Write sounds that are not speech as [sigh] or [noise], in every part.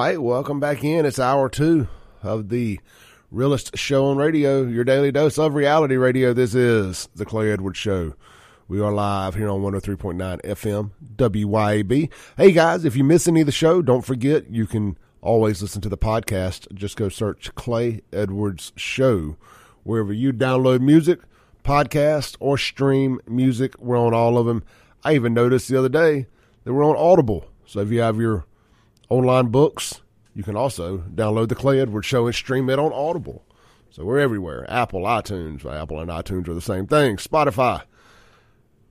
All right, welcome back in. It's hour two of the realest show on radio, your daily dose of reality radio. This is the Clay Edwards Show. We are live here on 103.9 FM, WYAB. Hey guys, if you miss any of the show, don't forget you can always listen to the podcast. Just go search Clay Edwards Show. Wherever you download music, podcast, or stream music, we're on all of them. I even noticed the other day that we're on Audible. So if you have your online books. You can also download the Clay Edwards Show and stream it on Audible. So we're everywhere. Apple, iTunes. Apple and iTunes are the same thing. Spotify,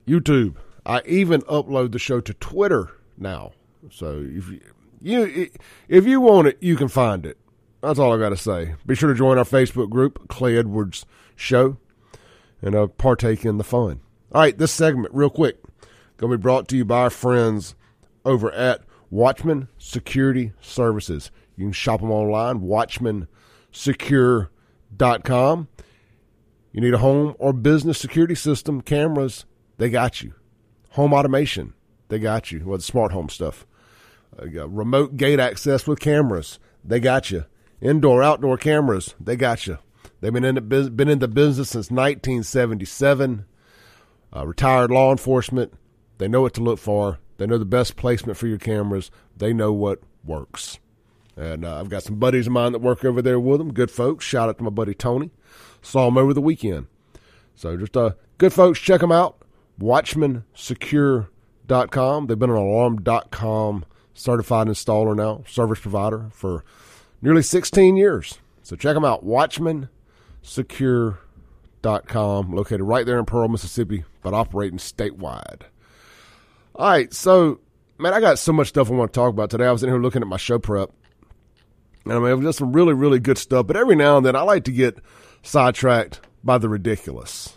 YouTube. I even upload the show to Twitter now. So if you, you if you want it, you can find it. That's all I got to say. Be sure to join our Facebook group, Clay Edwards Show, and uh, partake in the fun. All right, this segment, real quick, going to be brought to you by our friends over at Watchman Security Services. You can shop them online, watchmansecure.com. You need a home or business security system, cameras, they got you. Home automation, they got you. Well, the smart home stuff. Uh, remote gate access with cameras, they got you. Indoor, outdoor cameras, they got you. They've been in the, been in the business since 1977. Uh, retired law enforcement, they know what to look for. They know the best placement for your cameras. They know what works. And uh, I've got some buddies of mine that work over there with them. Good folks. Shout out to my buddy Tony. Saw him over the weekend. So just uh, good folks. Check them out. WatchmanSecure.com. They've been an Alarm.com certified installer now, service provider for nearly 16 years. So check them out. WatchmanSecure.com, located right there in Pearl, Mississippi, but operating statewide. All right, so man, I got so much stuff I want to talk about today. I was in here looking at my show prep, and I mean, I've got some really, really good stuff. But every now and then, I like to get sidetracked by the ridiculous.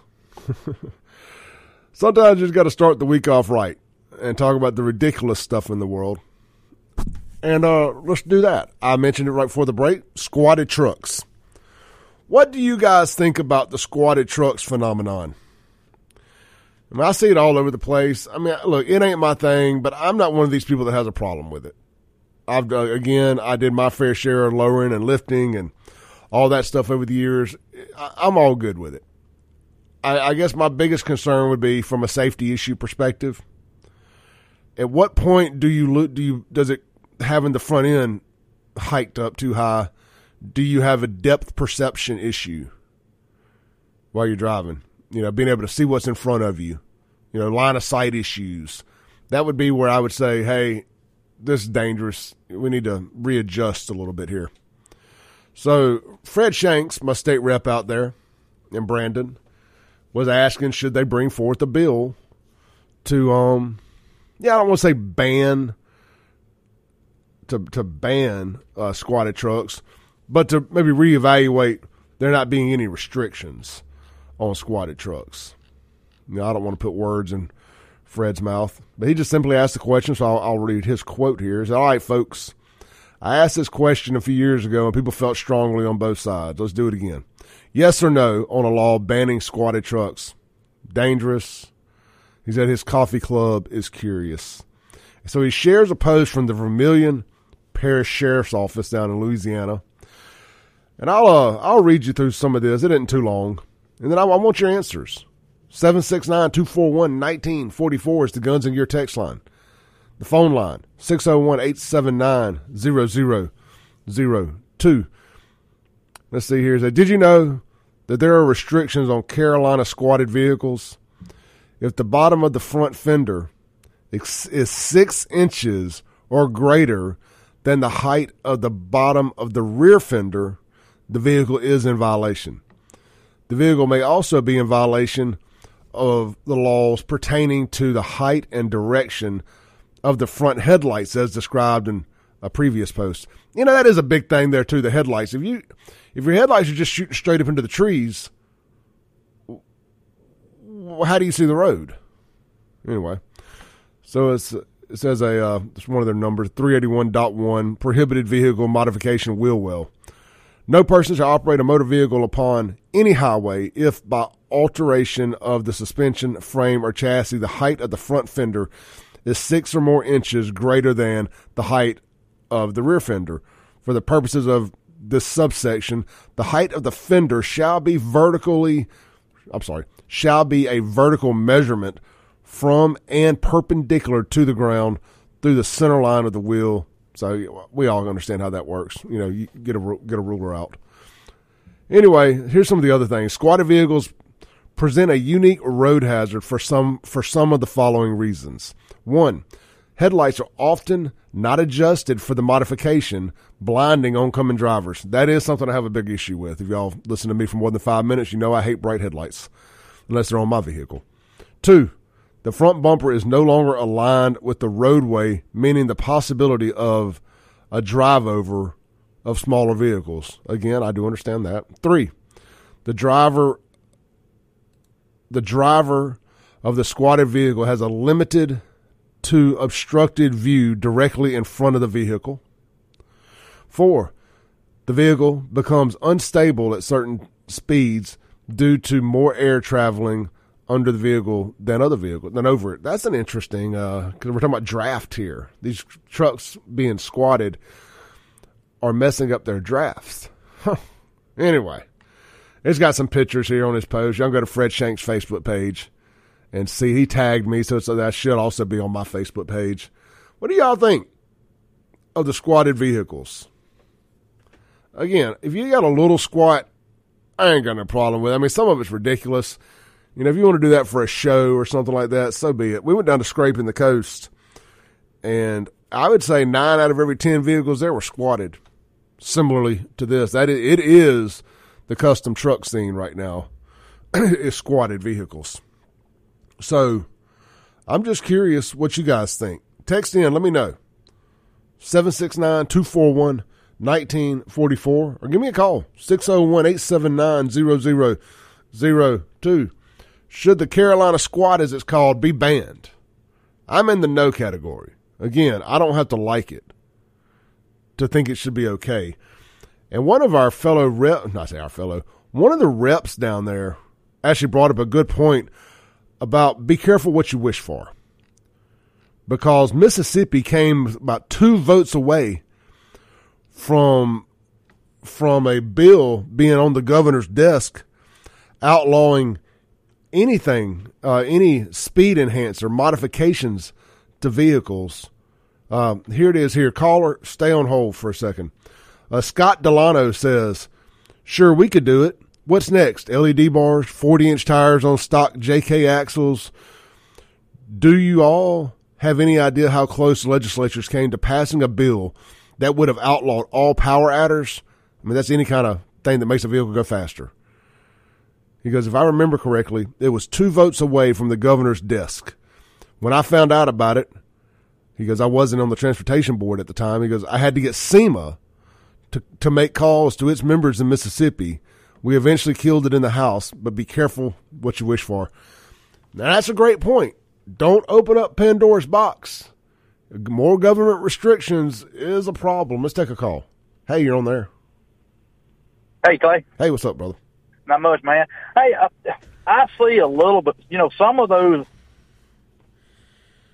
[laughs] Sometimes you just got to start the week off right and talk about the ridiculous stuff in the world. And uh, let's do that. I mentioned it right before the break. Squatted trucks. What do you guys think about the squatted trucks phenomenon? I, mean, I see it all over the place. I mean, look, it ain't my thing, but I'm not one of these people that has a problem with it. I've done, again, I did my fair share of lowering and lifting and all that stuff over the years. I, am all good with it. I, I guess my biggest concern would be from a safety issue perspective. At what point do you look? Do you does it having the front end hiked up too high? Do you have a depth perception issue while you're driving? You know, being able to see what's in front of you, you know, line of sight issues. That would be where I would say, hey, this is dangerous. We need to readjust a little bit here. So Fred Shanks, my state rep out there in Brandon, was asking should they bring forth a bill to um yeah, I don't want to say ban to to ban uh, squatted trucks, but to maybe reevaluate there not being any restrictions on squatted trucks. Know, I don't want to put words in Fred's mouth, but he just simply asked the question, so I'll, I'll read his quote here. He said, All right, folks, I asked this question a few years ago and people felt strongly on both sides. Let's do it again. Yes or no on a law banning squatted trucks? Dangerous. He said his coffee club is curious. So he shares a post from the Vermilion Parish Sheriff's Office down in Louisiana. And I'll uh, I'll read you through some of this. It isn't too long. And then I, I want your answers. 769 241 1944 is the Guns and Gear text line. The phone line, 601 879 0002. Let's see here. Did you know that there are restrictions on Carolina squatted vehicles? If the bottom of the front fender is six inches or greater than the height of the bottom of the rear fender, the vehicle is in violation. The vehicle may also be in violation of the laws pertaining to the height and direction of the front headlights as described in a previous post. You know that is a big thing there too. The headlights. If you if your headlights are just shooting straight up into the trees, how do you see the road? Anyway, so it's it says a uh, it's one of their numbers three eighty one dot one prohibited vehicle modification wheel well. No person shall operate a motor vehicle upon any highway if by alteration of the suspension, frame, or chassis, the height of the front fender is six or more inches greater than the height of the rear fender. For the purposes of this subsection, the height of the fender shall be vertically, I'm sorry, shall be a vertical measurement from and perpendicular to the ground through the center line of the wheel. So we all understand how that works. You know, you get a get a ruler out. Anyway, here's some of the other things. Squatted vehicles present a unique road hazard for some for some of the following reasons. One, headlights are often not adjusted for the modification, blinding oncoming drivers. That is something I have a big issue with. If y'all listen to me for more than five minutes, you know I hate bright headlights, unless they're on my vehicle. Two, the front bumper is no longer aligned with the roadway, meaning the possibility of a drive over of smaller vehicles. Again, I do understand that. Three, the driver the driver of the squatted vehicle has a limited to obstructed view directly in front of the vehicle. Four, the vehicle becomes unstable at certain speeds due to more air traveling under the vehicle than other vehicles than over it. That's an interesting uh because uh, we're talking about draft here. These trucks being squatted are messing up their drafts. anyway, it's got some pictures here on his post. Y'all go to Fred Shanks' Facebook page and see. He tagged me, so, so that should also be on my Facebook page. What do y'all think of the squatted vehicles? Again, if you got a little squat, I ain't got no problem with it. I mean, some of it's ridiculous. You know, if you want to do that for a show or something like that, so be it. We went down to scraping the coast, and I would say nine out of every ten vehicles there were squatted. Similarly to this, that it is the custom truck scene right now [clears throat] is squatted vehicles. So I'm just curious what you guys think. Text in, let me know. 769 241 1944 or give me a call 601 879 0002. Should the Carolina squat, as it's called, be banned? I'm in the no category. Again, I don't have to like it to think it should be okay. And one of our fellow rep, not say our fellow, one of the reps down there actually brought up a good point about be careful what you wish for. Because Mississippi came about two votes away from from a bill being on the governor's desk outlawing anything, uh, any speed enhancer modifications to vehicles. Uh, here it is. Here, caller, stay on hold for a second. Uh, Scott Delano says, "Sure, we could do it. What's next? LED bars, 40 inch tires on stock JK axles. Do you all have any idea how close legislatures came to passing a bill that would have outlawed all power adders? I mean, that's any kind of thing that makes a vehicle go faster." He goes, if I remember correctly, it was two votes away from the governor's desk. When I found out about it, he goes, I wasn't on the transportation board at the time. He goes, I had to get SEMA to, to make calls to its members in Mississippi. We eventually killed it in the House, but be careful what you wish for. Now, that's a great point. Don't open up Pandora's box. More government restrictions is a problem. Let's take a call. Hey, you're on there. Hey, Clay. Hey, what's up, brother? Not much, man. Hey, I, I see a little bit. You know, some of those,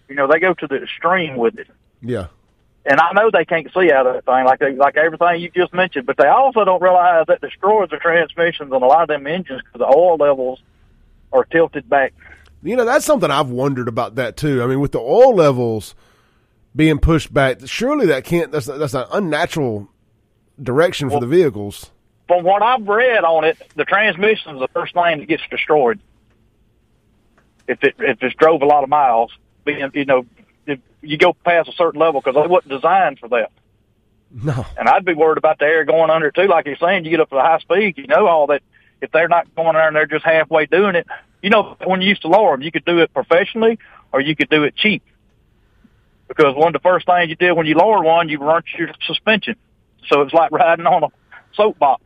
you know, they go to the extreme with it. Yeah. And I know they can't see out of that thing like they, like everything you just mentioned, but they also don't realize that destroys the transmissions on a lot of them engines because the oil levels are tilted back. You know, that's something I've wondered about that too. I mean, with the oil levels being pushed back, surely that can't. That's that's an unnatural direction for Well, the vehicles. From what I've read on it, the transmission is the first thing that gets destroyed. If it if it's drove a lot of miles, being you know, if you go past a certain level because they wasn't designed for that. No. And I'd be worried about the air going under too. Like you're saying, you get up to the high speed, you know all that. If they're not going there and they're just halfway doing it, you know, when you used to lower them, you could do it professionally or you could do it cheap. Because one of the first things you did when you lowered one, you burnt your suspension. So it's like [laughs] riding on a soapbox.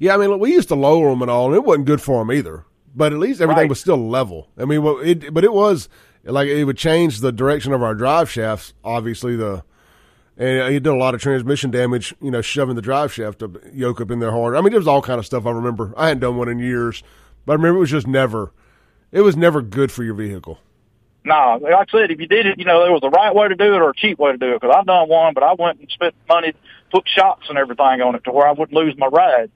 Yeah, I mean, look, we used to lower them and all, and it wasn't good for them either. But at least everything Right. was still level. I mean, well, it, but it was like it would change the direction of our drive shafts. Obviously, the and it did a lot of transmission damage. You know, shoving the drive shaft up, yoke up in there hard. I mean, there was all kind of stuff. I remember. I hadn't done one in years, but I remember it was just never. It was never good for your vehicle. No, like I said, if you did it, you know, there was a right way to do it or a cheap way to do it. Because I've done one, but I went and spent money, put shocks and everything on it to where I wouldn't lose my ride.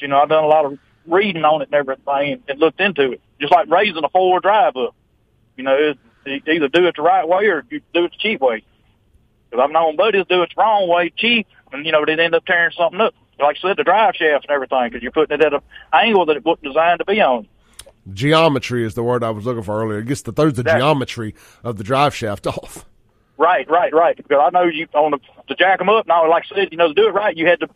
You know, I've done a lot of reading on it and everything and, and looked into it. Just like raising a four wheel drive up. You know, it, it, either do it the right way or you do it the cheap way. Because I've known buddies do it the wrong way, cheap, and you know they end up tearing something up. Like I said, the drive shafts and everything, because you're putting it at an angle that it wasn't designed to be on. Geometry is the word I was looking for earlier. It gets the throws the That- geometry of the drive shaft [laughs] off. Right, right, right. Because I know you on the, to jack them up. Now, like I said, you know, to do it right, you had to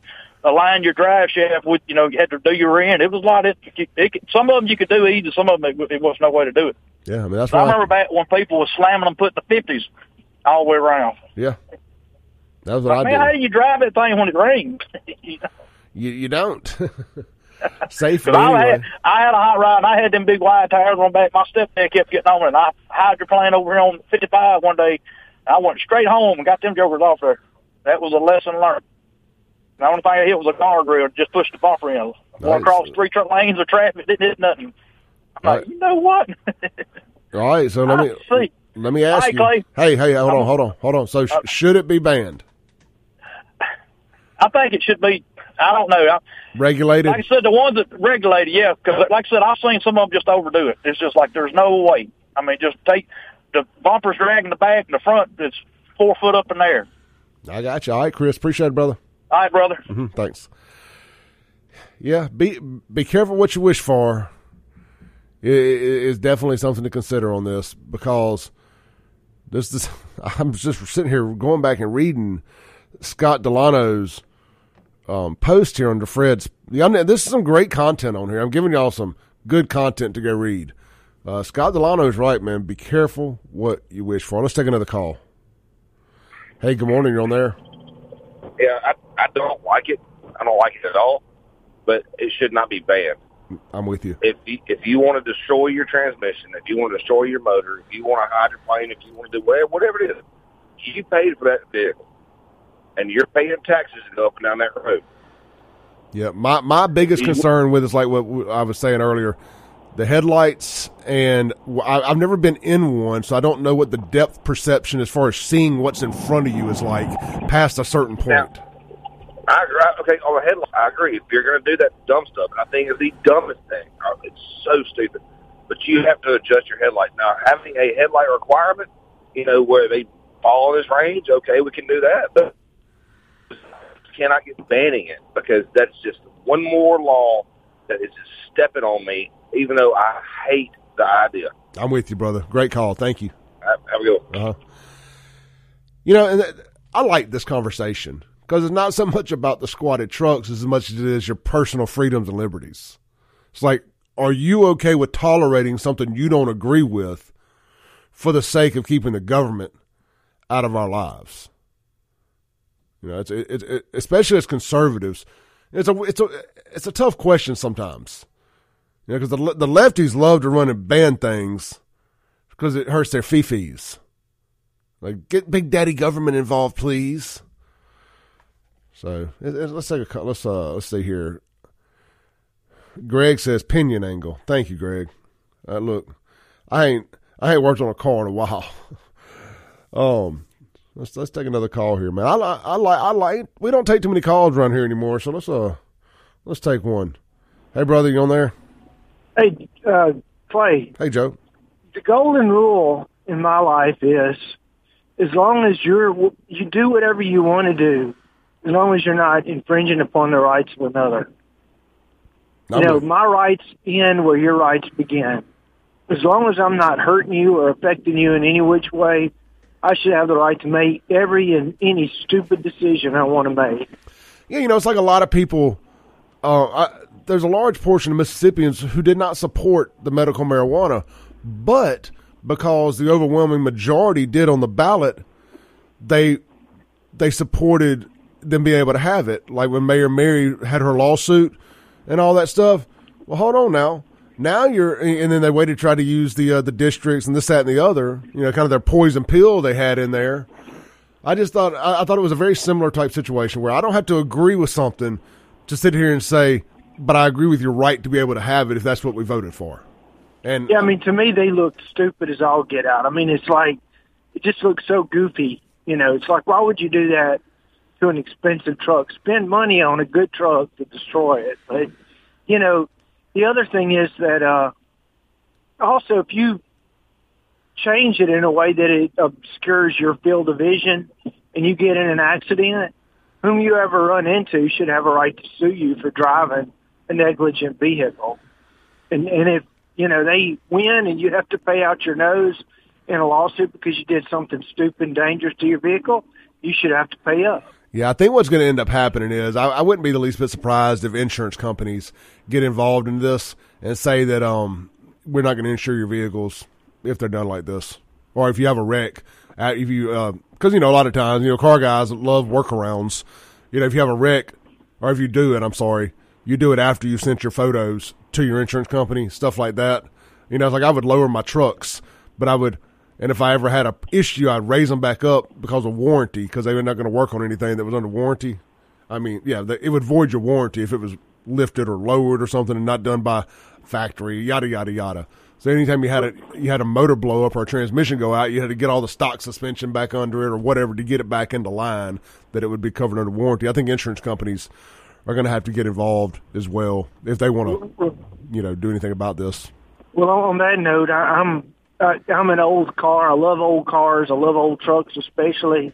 align your drive shaft with, you know, you had to do your end. It was a lot. Of, it, it, some of them you could do easy. Some of them it, it was no way to do it. Yeah, I mean that's I remember back when people was slamming them, putting the fifties all the way around. yeah, that was what I I mean, how do you drive that thing when it rains? [laughs] You know? You you don't. [laughs] Safely I anyway. had I had a hot rod and I had them big wide tires on back. My stepdad kept getting on it and I hydroplaned over here on 55 one day. I went straight home and got them jokers off there. That was a lesson learned. The only thing I hit was a guardrail, just pushed the bumper in. Nice. Going across three truck lanes of traffic, didn't hit nothing. I'm Right. like, you know what? [laughs] All right, so let me see. let me ask Hey, you. Clay. Hey, hey, hold on, hold on, hold on. So sh- uh, should it be banned, I think it should be. I don't know. I, regulated? like I said, the ones that regulated, yeah, because like I said, I've seen some of them just overdo it. It's just like there's no way. I mean, just take the bumpers dragging the back and the front. that's four foot up in there. I got you. All right, Chris. Appreciate it, brother. All right, brother. hmm thanks. Yeah, be be careful what you wish for. It is definitely something to consider on this because this is. [laughs] I'm just sitting here going back and reading Scott Delano's um, post here under Fred's. Yeah, this is some great content on here. I'm giving y'all some good content to go read. Uh, Scott Delano is right, man. Be careful what you wish for. Let's take another call. Hey, good morning. You're on there. Yeah, I, I don't like it. I don't like it at all. But it should not be banned. I'm with you. If you, if you want to destroy your transmission, if you want to destroy your motor, if you want to hydroplane, if you want to do whatever, whatever it is, you paid for that vehicle, and you're paying taxes to go up and down that road. Yeah, my my biggest concern with is like what I was saying earlier, the headlights, and I, I've never been in one, so I don't know what the depth perception as far as seeing what's in front of you is like past a certain point. I, I okay on the headlight. I agree. If you're going to do that dumb stuff, and I think it's the dumbest thing. It's so stupid. But you have to adjust your headlight. Now, having a headlight requirement, you know, where they fall in this range, okay, we can do that. But cannot get banning it because that's just one more law that is just stepping on me. Even though I hate the idea. I'm with you, brother. Great call. Thank you. Have, have a good one. Uh-huh. You know, and I like this conversation because it's not so much about the squatted trucks as much as it is your personal freedoms and liberties. It's like, are you okay with tolerating something you don't agree with for the sake of keeping the government out of our lives? You know, it's it's it, especially as conservatives, it's a it's a it's a tough question sometimes. You know, because the the lefties love to run and ban things because it hurts their fifis. Like, get Big Daddy government involved, please. So let's take a let's uh let's see here. Greg says pinion angle. Thank you, Greg. Uh, look, I ain't I ain't worked on a car in a while. [laughs] um, let's let's take another call here, man. I like I like I like. We don't take too many calls around here anymore, so let's uh let's take one. Hey, brother, you on there? Hey, uh, Clay, Hey, Joe. the golden rule in my life is as long as you're, you do whatever you want to do, as long as you're not infringing upon the rights of another. I'm you know, my rights end where your rights begin. As long as I'm not hurting you or affecting you in any which way, I should have the right to make every and any stupid decision I want to make. Yeah, you know, it's like a lot of people. Uh, I, there's a large portion of Mississippians who did not support the medical marijuana, but because the overwhelming majority did on the ballot, they they supported them being able to have it. Like when Mayor Mary had her lawsuit and all that stuff. Well, hold on now. Now you're, and then they waited to try to use the uh, the districts and this, that, and the other. You know, kind of their poison pill they had in there. I just thought I, I thought it was a very similar type situation where I don't have to agree with something to sit here and say, but I agree with your right to be able to have it if that's what we voted for. And Yeah, I mean, to me, they look stupid as all get out. I mean, it's like it just looks so goofy. You know, it's like why would you do that to an expensive truck? Spend money on a good truck to destroy it. But you know, the other thing is that uh also if you change it in a way that it obscures your field of vision and you get in an accident, whom you ever run into should have a right to sue you for driving a negligent vehicle. And and if you know they win and you have to pay out your nose in a lawsuit because you did something stupid and dangerous to your vehicle, you should have to pay up. Yeah, I think what's going to end up happening is I, I wouldn't be the least bit surprised if insurance companies get involved in this and say that um we're not going to insure your vehicles if they're done like this, or if you have a wreck. Uh, if you because you know a lot of times you know car guys love workarounds. You know if you have a wreck or if you do it, I'm sorry, you do it after you sent your photos to your insurance company, stuff like that. You know, it's like I would lower my trucks, but I would and if I ever had a issue, I'd raise them back up because of warranty because they were not going to work on anything that was under warranty. I mean, yeah, it would void your warranty if it was lifted or lowered or something and not done by factory. Yada yada yada. So anytime you had a you had a motor blow up or a transmission go out, you had to get all the stock suspension back under it or whatever to get it back into line that it would be covered under warranty. I think insurance companies are going to have to get involved as well if they want to, you know, do anything about this. Well, on that note, I, I'm uh, I'm an old car. I love old cars. I love old trucks, especially.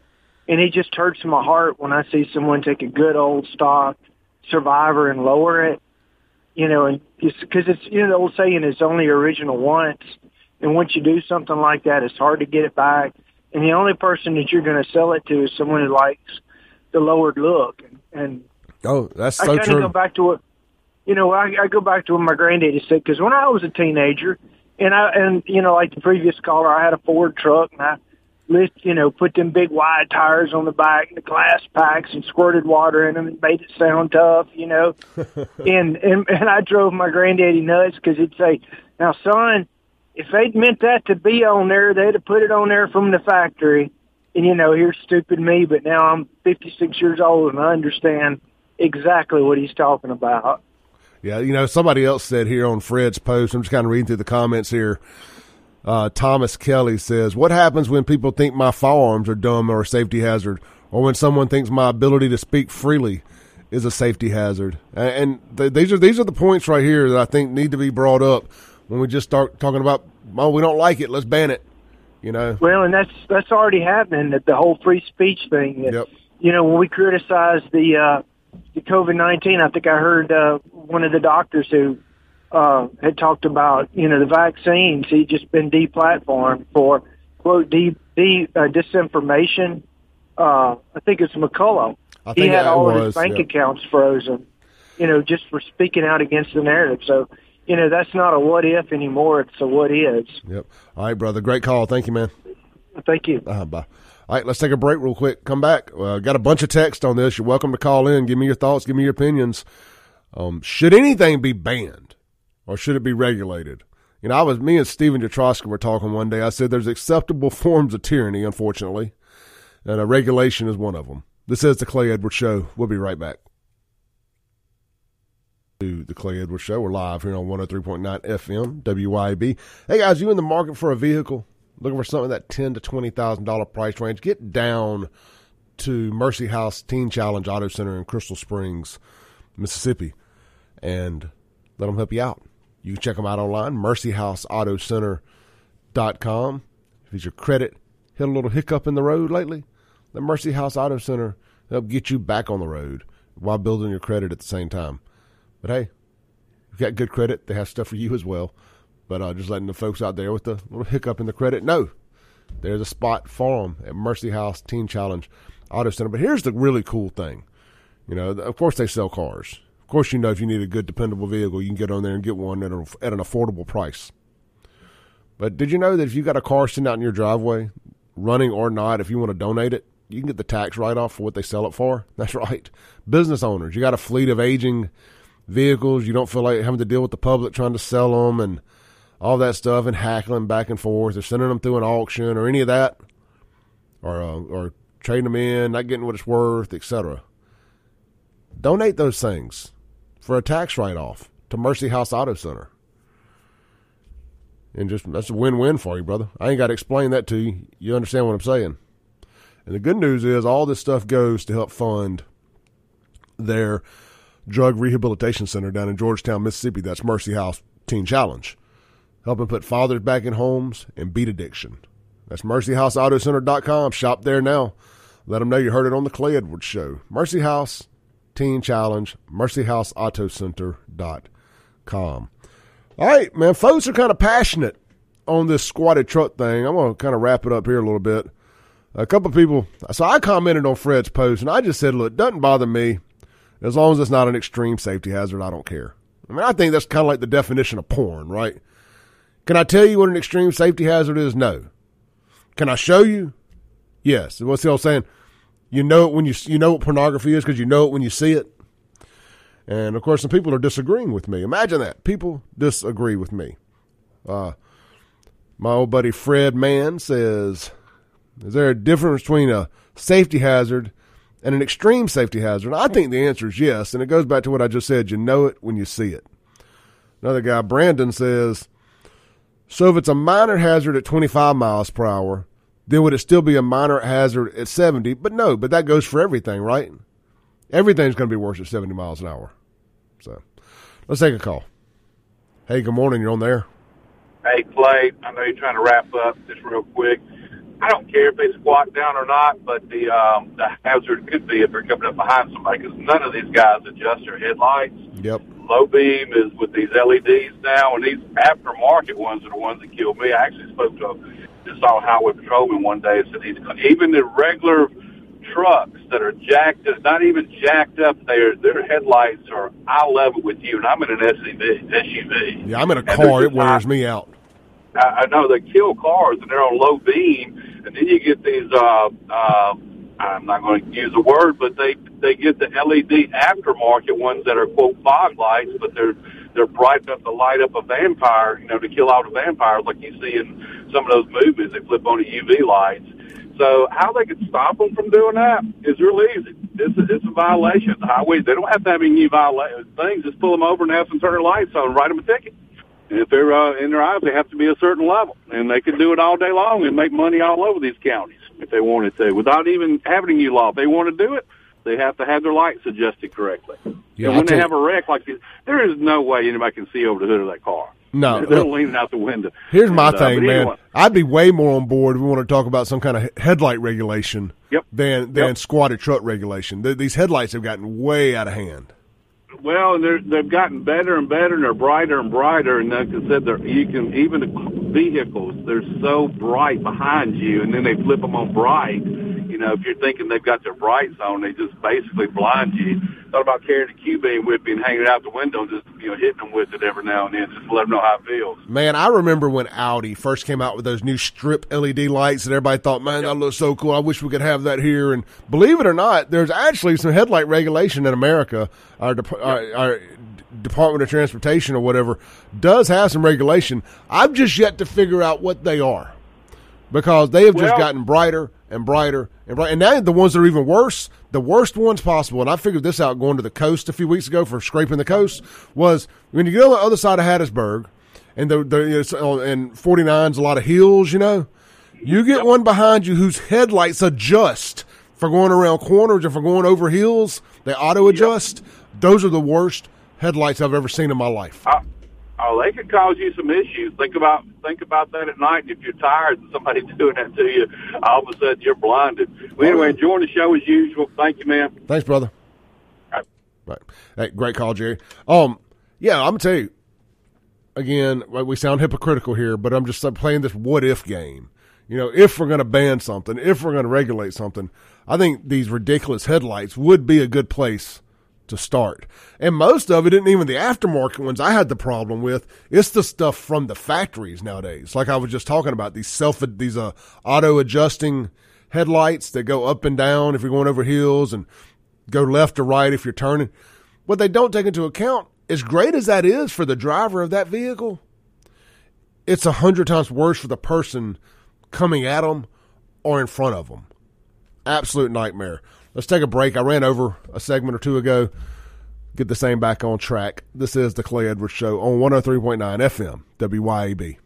And it just hurts my heart when I see someone take a good old stock Survivor and lower it. You know, and because it's you know the old saying is only original once, and once you do something like that, it's hard to get it back. And the only person that you're going to sell it to is someone who likes the lowered look. And, and oh, that's so I kind true. of go back to what you know. I, I go back to what my granddaddy said because when I was a teenager, and I and you know like the previous caller, I had a Ford truck and I lift you know put them big wide tires on the back and the glass packs and squirted water in them and made it sound tough, you know. [laughs] and and and I drove my granddaddy nuts because he'd say, "Now, son, if they'd meant that to be on there, they'd have put it on there from the factory." And you know, here's stupid me, but now I'm 56 years old and I understand exactly what he's talking about. Yeah, you know, somebody else said here on Fred's post, I'm just kind of reading through the comments here. Uh, Thomas Kelly says, What happens when people think my firearms are dumb or a safety hazard, or when someone thinks my ability to speak freely is a safety hazard? And, and th- these are these are the points right here that I think need to be brought up when we just start talking about, oh, we don't like it, let's ban it. You know, Well, and that's that's already happening. That the whole free speech thing. Yep. You know, when we criticize the uh, the COVID nineteen, I think I heard uh, one of the doctors who uh, had talked about you know the vaccines. He'd just been deplatformed for quote de, de uh, disinformation. Uh, I think it's McCullough. I He had all of was, his bank yeah. accounts frozen. You know, just for speaking out against the narrative. So. You know, that's not a what if anymore. It's a what is. Yep. All right, brother. Great call. Thank you, man. Thank you. Uh, bye. All right, let's take a break real quick. Come back. Uh, got a bunch of text on this. You're welcome to call in. Give me your thoughts. Give me your opinions. Um, should anything be banned or should it be regulated? You know, I was, me and Stephen Jatroska were talking one day. I said there's acceptable [laughs] forms of tyranny, unfortunately, and a regulation is one of them. This is the Clay Edwards Show. We'll be right back. To the Clay Edwards Show. We're live here on 103.9 FM, WYB. Hey guys, you in the market for a vehicle? Looking for something that ten to twenty thousand dollar price range? Get down to Mercy House Teen Challenge Auto Center in Crystal Springs, Mississippi, and let them help you out. You can check them out online, mercyhouseautocenter.com. If it's your credit hit a little hiccup in the road lately, the Mercy House Auto Center help get you back on the road while building your credit at the same time. But hey, you've got good credit. They have stuff for you as well. But uh, just letting the folks out there with the little hiccup in the credit know there's a spot for them at Mercy House Teen Challenge Auto Center. But here's the really cool thing. You know, of course they sell cars. Of course, you know if you need a good, dependable vehicle, you can get on there and get one at, a, at an affordable price. But did you know that if you got a car sitting out in your driveway, running or not, if you want to donate it, you can get the tax write off for what they sell it for? [laughs] That's right. Business owners, you got a fleet of aging vehicles. You don't feel like having to deal with the public trying to sell them and all that stuff and hackling back and forth or sending them through an auction or any of that or uh, or trading them in, not getting what it's worth, etc. Donate those things for a tax write off to Mercy House Auto Center. And just that's a win win for you, brother. I ain't got to explain that to you. You understand what I'm saying. And the good news is all this stuff goes to help fund their drug rehabilitation center down in Georgetown, Mississippi. That's Mercy House Teen Challenge. Helping put fathers back in homes and beat addiction. That's mercyhouseautocenter.com. Shop there now. Let them know you heard it on the Clay Edwards Show. Mercy House Teen Challenge, mercyhouseautocenter.com. All right, man, folks are kind of passionate on this squatted truck thing. I'm going to kind of wrap it up here a little bit. A couple people, so I commented on Fred's post, and I just said, look, it doesn't bother me as long as it's not an extreme safety hazard. I don't care. I mean, I think that's kind of like the definition of porn, right? Can I tell you what an extreme safety hazard is? No. Can I show you? Yes. What's the old saying? You know it when you you know what pornography is because you know it when you see it. And of course, some people are disagreeing with me. Imagine that people disagree with me. Uh, my old buddy Fred Mann says, "Is there a difference between a safety hazard and an extreme safety hazard?" I think the answer is yes, and it goes back to what I just said. You know it when you see it. Another guy, Brandon, says, "So if it's a minor hazard at 25 miles per hour." then would it still be a minor hazard at 70? But no, but that goes for everything, right? Everything's going to be worse at 70 miles an hour. So let's take a call. Hey, good morning. You're on there. Hey, Clay. I know you're trying to wrap up just real quick. I don't care if they squat down or not, but the um, the hazard could be if they're coming up behind somebody because none of these guys adjust their headlights. Yep. Low beam is with these LEDs now, and these aftermarket ones are the ones that kill me. I actually spoke to a just saw a highway patrolman one day and said he's even the regular trucks that are jacked, that's not even jacked up, their their headlights are eye level with you. And I'm in an SUV. SUV. Yeah, I'm in a car. It wears me out. I, I know they kill cars and they're on low beam, and then you get these. uh uh I'm not going to use a word, but they they get the LED aftermarket ones that are quote fog lights, but they're they're bright enough to light up a vampire, you know, to kill all the vampires like you see in some of those movies. They flip on the UV lights. So how they could stop them from doing that is really easy. It's a, it's a violation. The highways, they don't have to have any violation things. Just pull them over and have them turn their lights on write them a ticket. If they're uh, in their eyes, they have to be a certain level. And they can do it all day long and make money all over these counties if they wanted to without even having a new law. If they want to do it, they have to have their lights adjusted correctly. Yeah, and when they have a wreck like this, there is no way anybody can see over the hood of that car. No, [laughs] they're look, leaning out the window. Here's my And, uh, thing, man. anyway, I'd be way more on board if we want to talk about some kind of headlight regulation Yep. than than Yep. squatted truck regulation. Th- These headlights have gotten way out of hand. Well, and they're, they've gotten better and better, and they're brighter and brighter. And like I said, you can even the vehicles they're so bright behind you, and then they flip them on bright. You know, if you're thinking they've got their brights on, they just basically blind you. Thought about carrying a Q beam with me and hanging it out the window, and just you know hitting them with it every now and then, just to let them know how it feels. Man, I remember when Audi first came out with those new strip LED lights and everybody thought, man, that looks so cool. I wish we could have that here. And believe it or not, there's actually some headlight regulation in America. Our, dep- our, our Department of Transportation or whatever does have some regulation. I've just yet to figure out what they are because they have just gotten brighter and brighter and brighter. And now the ones that are even worse, the worst ones possible. And I figured this out going to the coast a few weeks ago for scraping the coast was when you go on the other side of Hattiesburg and the, the know, and 49's a lot of hills, you know, you get one behind you whose headlights adjust for going around corners or for going over hills. They auto adjust. Those are the worst headlights I've ever seen in my life. Uh, they could cause you some issues. Think about think about that at night. If you're tired and somebody's [laughs] doing that to you, all of a sudden you're blinded. Well, anyway, enjoying the show as usual. Thank you, man. Thanks, brother. All right. Great call, Jerry. Um, yeah, I'm gonna tell you again. We sound hypocritical here, but I'm just playing this what if game. You know, if we're going to ban something, if we're going to regulate something, I think these ridiculous headlights would be a good place to start. And most of it isn't even the aftermarket ones I had the problem with. It's the stuff from the factories nowadays. Like I was just talking about these self, these uh, auto adjusting headlights that go up and down if you're going over hills and go left or right if you're turning. What they don't take into account, as great as that is for the driver of that vehicle, it's a hundred times worse for the person coming at them or in front of them. Absolute nightmare. Let's take a break. I ran over a segment or two ago. Get the same back on track. This is the Clay Edwards Show on 103.9 FM, WYAB.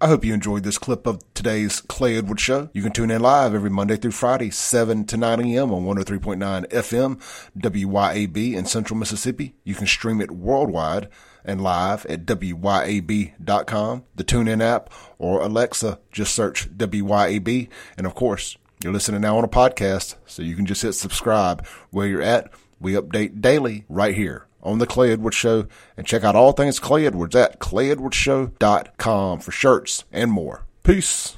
I hope you enjoyed this clip of today's Clay Edwards Show. You can tune in live every Monday through Friday, 7 to 9 a.m. on 103.9 FM, WYAB in Central Mississippi. You can stream it worldwide and live at WYAB.com, the TuneIn app, or Alexa. Just search WYAB. And of course, you're listening now on a podcast, so you can just hit subscribe where you're at. We update daily right here on the Clay Edwards Show and check out all things Clay Edwards at clayedwardsshow.com for shirts and more. Peace.